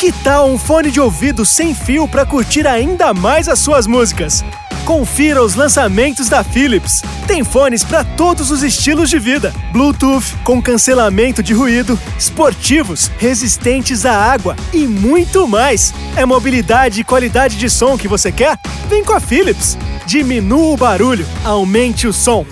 Que tal um fone de ouvido sem fio para curtir ainda mais as suas músicas? Confira os lançamentos da Philips. Tem fones para todos os estilos de vida: Bluetooth com cancelamento de ruído, esportivos, resistentes à água e muito mais. É mobilidade e qualidade de som que você quer? Vem com a Philips. Diminua o barulho, aumente o som.